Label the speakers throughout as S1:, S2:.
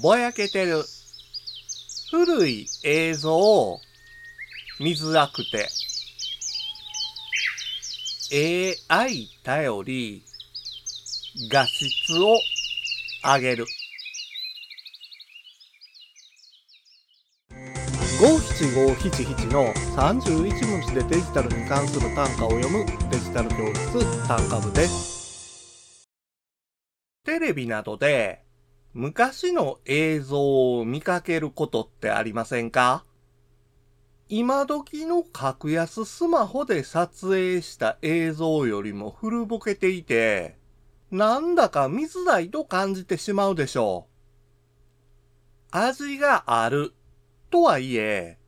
S1: ぼやけてる。古い映像を見づらくて。AI 頼り画質を上げる。五七五七七の31文字でデジタルに関する単価を読むデジタル教室単価部です。テレビなどで昔の映像を見かけることってありませんか？今時の格安スマホで撮影した映像よりも古ぼけていて、なんだか見づらいと感じてしまうでしょう。味があるとはいえ、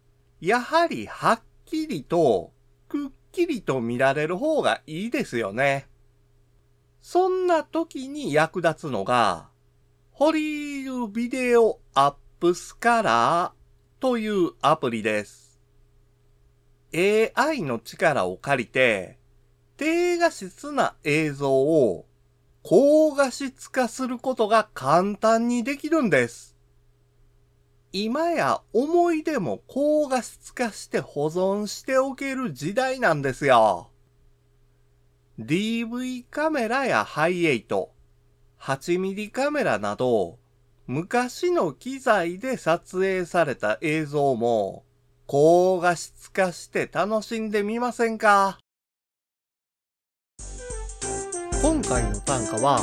S1: やはりはっきりと、くっきりと見られる方がいいですよね。そんな時に役立つのが、ホリールビデオアップスカラーというアプリです。AI の力を借りて、低画質な映像を高画質化することが簡単にできるんです。今や思い出も高画質化して保存しておける時代なんですよ。DV カメラやハイエイト、8ミリカメラなど、昔の機材で撮影された映像も、高画質化して楽しんでみませんか？今回の単価は、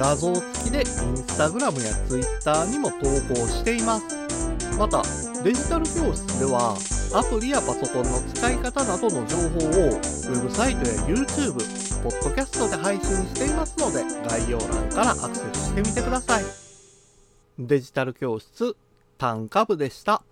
S1: 画像付きでインスタグラムやツイッターにも投稿しています。また、デジタル教室では、アプリやパソコンの使い方などの情報を、ウェブサイトや YouTube、ポッドキャストで配信していますので、概要欄からアクセスしてみてください。デジタル教室、単価部でした。